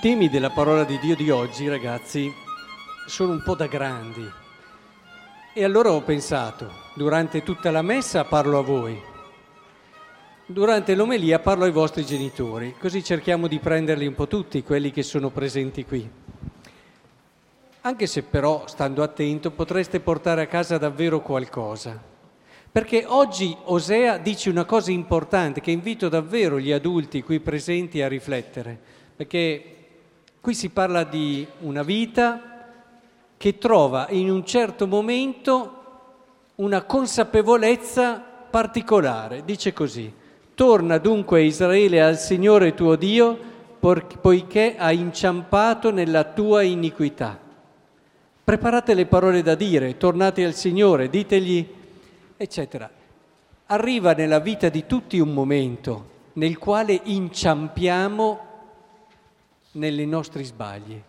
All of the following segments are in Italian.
Temi della parola di Dio di oggi, ragazzi, sono un po' da grandi. E allora ho pensato, durante tutta la messa parlo a voi, durante l'omelia parlo ai vostri genitori, così cerchiamo di prenderli un po' tutti, quelli che sono presenti qui. Anche se però, stando attento, potreste portare a casa davvero qualcosa. Perché oggi Osea dice una cosa importante che invito davvero gli adulti qui presenti a riflettere, perché Qui si parla di una vita che trova in un certo momento una consapevolezza particolare. Dice così, torna dunque Israele al Signore tuo Dio poiché ha inciampato nella tua iniquità. Preparate le parole da dire, tornate al Signore, ditegli, eccetera. Arriva nella vita di tutti un momento nel quale inciampiamo nei nostri sbagli.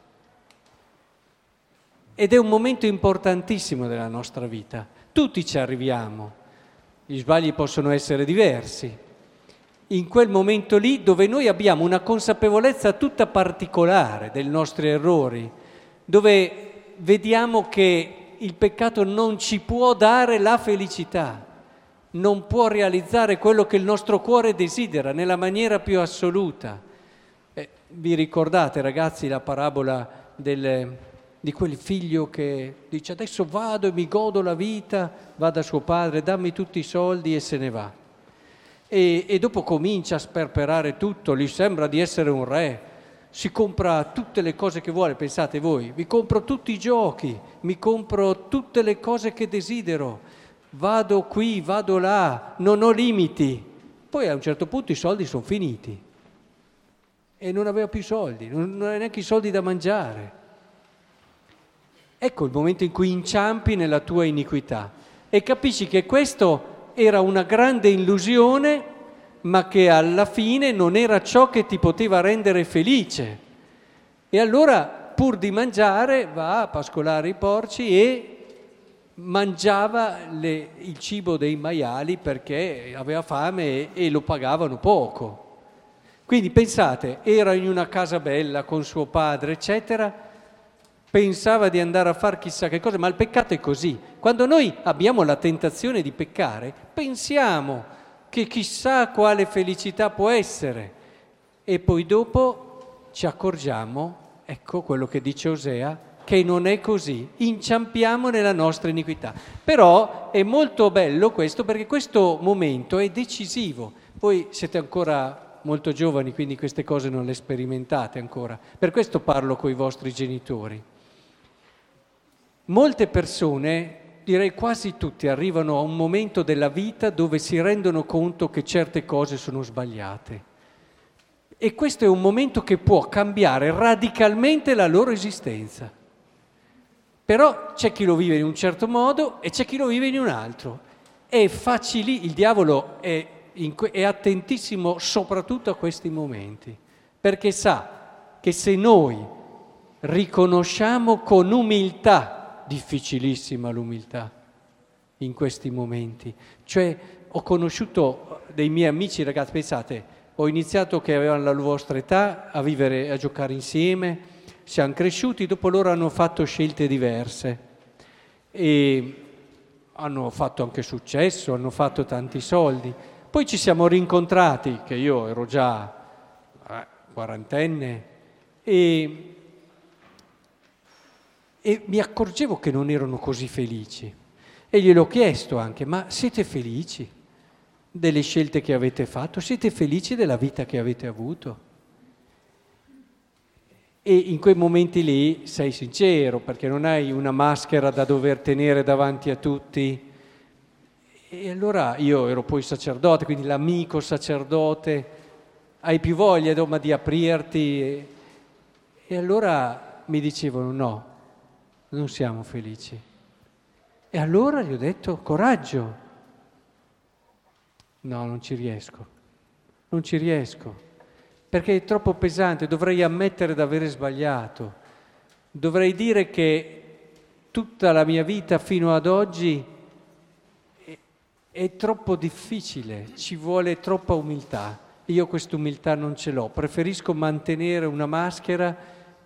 Ed è un momento importantissimo della nostra vita. Tutti ci arriviamo, gli sbagli possono essere diversi. In quel momento lì dove noi abbiamo una consapevolezza tutta particolare dei nostri errori, dove vediamo che il peccato non ci può dare la felicità, non può realizzare quello che il nostro cuore desidera nella maniera più assoluta. Vi ricordate ragazzi la parabola del, di quel figlio che dice adesso vado e mi godo la vita, va da suo padre, dammi tutti i soldi e se ne va. E, e dopo comincia a sperperare tutto, gli sembra di essere un re, si compra tutte le cose che vuole, pensate voi, mi compro tutti i giochi, mi compro tutte le cose che desidero, vado qui, vado là, non ho limiti. Poi a un certo punto i soldi sono finiti e non aveva più soldi, non aveva neanche i soldi da mangiare. Ecco il momento in cui inciampi nella tua iniquità e capisci che questo era una grande illusione, ma che alla fine non era ciò che ti poteva rendere felice. E allora, pur di mangiare, va a pascolare i porci e mangiava le, il cibo dei maiali perché aveva fame e, e lo pagavano poco. Quindi pensate, era in una casa bella con suo padre, eccetera, pensava di andare a fare chissà che cosa, ma il peccato è così. Quando noi abbiamo la tentazione di peccare, pensiamo che chissà quale felicità può essere e poi dopo ci accorgiamo, ecco quello che dice Osea, che non è così, inciampiamo nella nostra iniquità. Però è molto bello questo perché questo momento è decisivo. Voi siete ancora molto giovani, quindi queste cose non le sperimentate ancora. Per questo parlo con i vostri genitori. Molte persone, direi quasi tutti, arrivano a un momento della vita dove si rendono conto che certe cose sono sbagliate. E questo è un momento che può cambiare radicalmente la loro esistenza. Però c'è chi lo vive in un certo modo e c'è chi lo vive in un altro. È facile, il diavolo è è attentissimo soprattutto a questi momenti, perché sa che se noi riconosciamo con umiltà, difficilissima l'umiltà in questi momenti, cioè ho conosciuto dei miei amici, ragazzi, pensate, ho iniziato che avevano la vostra età a vivere, a giocare insieme, siamo cresciuti, dopo loro hanno fatto scelte diverse e hanno fatto anche successo, hanno fatto tanti soldi. Poi ci siamo rincontrati, che io ero già eh, quarantenne, e, e mi accorgevo che non erano così felici. E gliel'ho chiesto anche, ma siete felici delle scelte che avete fatto? Siete felici della vita che avete avuto? E in quei momenti lì sei sincero, perché non hai una maschera da dover tenere davanti a tutti e allora io ero poi sacerdote, quindi l'amico sacerdote, hai più voglia insomma, di aprirti. E, allora mi dicevano no, non siamo felici. E allora gli ho detto coraggio. No, non ci riesco, non ci riesco, perché è troppo pesante, dovrei ammettere di avere sbagliato, dovrei dire che tutta la mia vita fino ad oggi è troppo difficile, ci vuole troppa umiltà. io questa umiltà non ce l'ho, preferisco mantenere una maschera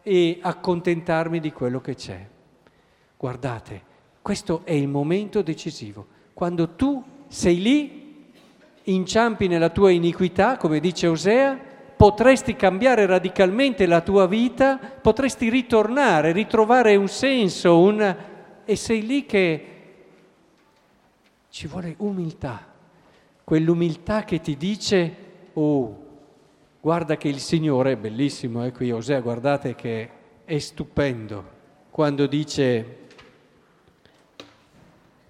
e accontentarmi di quello che c'è. Guardate, questo è il momento decisivo, quando tu sei lì, inciampi nella tua iniquità, come dice Osea, potresti cambiare radicalmente la tua vita, potresti ritornare, ritrovare un senso, un... e sei lì che ci vuole umiltà, quell'umiltà che ti dice, oh, guarda che il Signore, è bellissimo, eh, qui Osea, guardate che è stupendo, quando dice,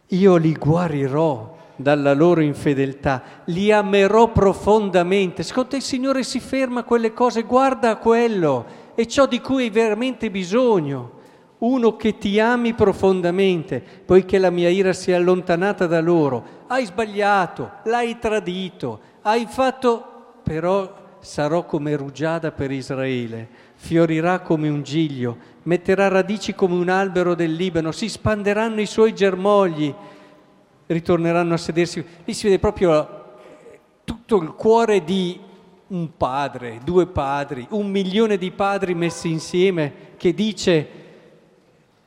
io li guarirò dalla loro infedeltà, li amerò profondamente. Secondo te il Signore si ferma a quelle cose, guarda a quello, è ciò di cui hai veramente bisogno uno che ti ami profondamente, poiché la mia ira si è allontanata da loro. Hai sbagliato, l'hai tradito, hai fatto, però sarò come rugiada per Israele, fiorirà come un giglio, metterà radici come un albero del Libano, si spanderanno i suoi germogli, ritorneranno a sedersi. Lì si vede proprio tutto il cuore di un padre, due padri, un milione di padri messi insieme che dice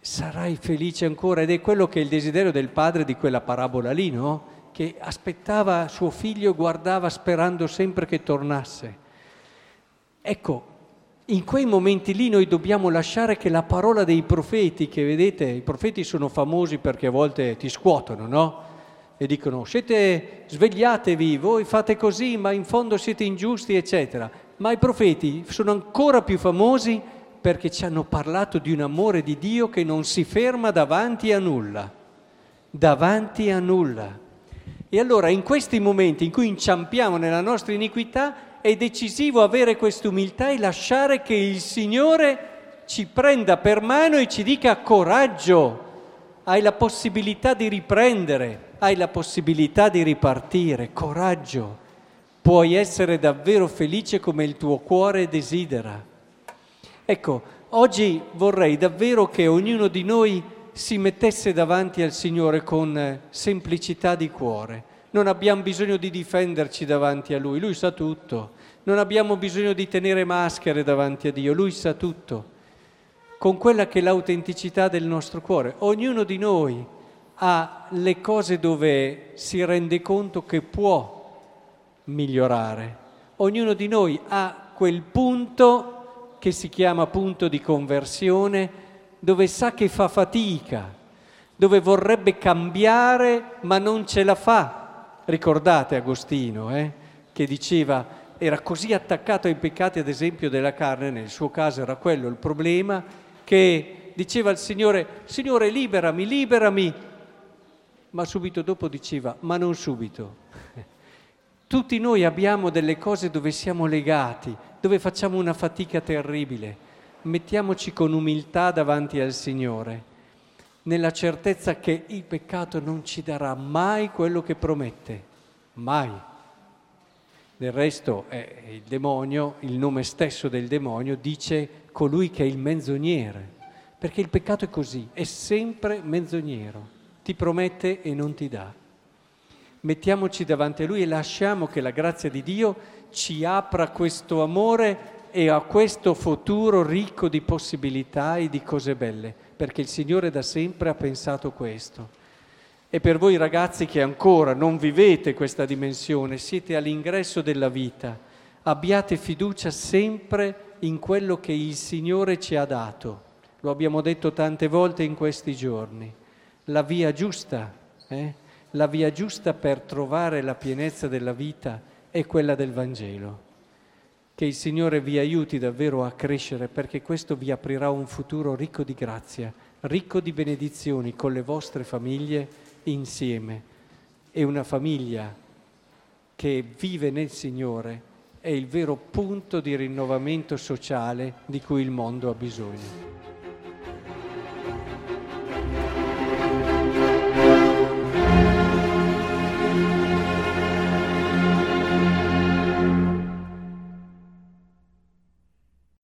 sarai felice ancora ed è quello che è il desiderio del padre di quella parabola lì, no? Che aspettava suo figlio e guardava sperando sempre che tornasse. Ecco, in quei momenti lì noi dobbiamo lasciare che la parola dei profeti, che vedete, i profeti sono famosi perché a volte ti scuotono, no? E dicono, siete, svegliatevi, voi fate così, ma in fondo siete ingiusti, eccetera. Ma i profeti sono ancora più famosi perché ci hanno parlato di un amore di Dio che non si ferma davanti a nulla, davanti a nulla. E allora in questi momenti in cui inciampiamo nella nostra iniquità è decisivo avere questa umiltà e lasciare che il Signore ci prenda per mano e ci dica coraggio, hai la possibilità di riprendere, hai la possibilità di ripartire, coraggio, puoi essere davvero felice come il tuo cuore desidera. Ecco, oggi vorrei davvero che ognuno di noi si mettesse davanti al Signore con eh, semplicità di cuore. Non abbiamo bisogno di difenderci davanti a Lui, Lui sa tutto. Non abbiamo bisogno di tenere maschere davanti a Dio, Lui sa tutto. Con quella che è l'autenticità del nostro cuore. Ognuno di noi ha le cose dove si rende conto che può migliorare. Ognuno di noi ha quel punto che si chiama punto di conversione, dove sa che fa fatica, dove vorrebbe cambiare ma non ce la fa. Ricordate Agostino, eh, che diceva, era così attaccato ai peccati, ad esempio, della carne, nel suo caso era quello il problema, che diceva al Signore, Signore liberami, liberami, ma subito dopo diceva, ma non subito. Tutti noi abbiamo delle cose dove siamo legati, dove facciamo una fatica terribile. Mettiamoci con umiltà davanti al Signore, nella certezza che il peccato non ci darà mai quello che promette, mai. Del resto è il demonio, il nome stesso del demonio dice colui che è il menzognere, perché il peccato è così, è sempre menzognero, ti promette e non ti dà. Mettiamoci davanti a lui e lasciamo che la grazia di Dio ci apra questo amore e a questo futuro ricco di possibilità e di cose belle, perché il Signore da sempre ha pensato questo. E per voi ragazzi che ancora non vivete questa dimensione, siete all'ingresso della vita, abbiate fiducia sempre in quello che il Signore ci ha dato. Lo abbiamo detto tante volte in questi giorni. La via giusta, eh? La via giusta per trovare la pienezza della vita è quella del Vangelo. Che il Signore vi aiuti davvero a crescere perché questo vi aprirà un futuro ricco di grazia, ricco di benedizioni con le vostre famiglie insieme. E una famiglia che vive nel Signore è il vero punto di rinnovamento sociale di cui il mondo ha bisogno.